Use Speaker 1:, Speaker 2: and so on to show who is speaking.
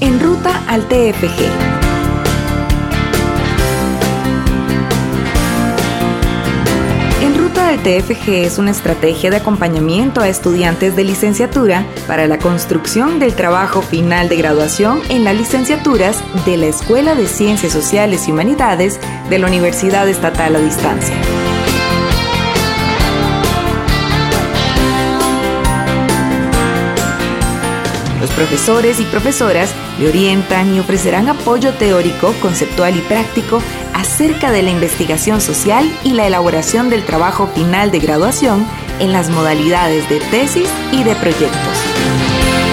Speaker 1: En ruta al TFG. El TFG es una estrategia de acompañamiento a estudiantes de licenciatura para la construcción del trabajo final de graduación en las licenciaturas de la Escuela de Ciencias Sociales y Humanidades de la Universidad Estatal a Distancia. Los profesores y profesoras le orientan y ofrecerán apoyo teórico, conceptual y práctico acerca de la investigación social y la elaboración del trabajo final de graduación en las modalidades de tesis y de proyectos.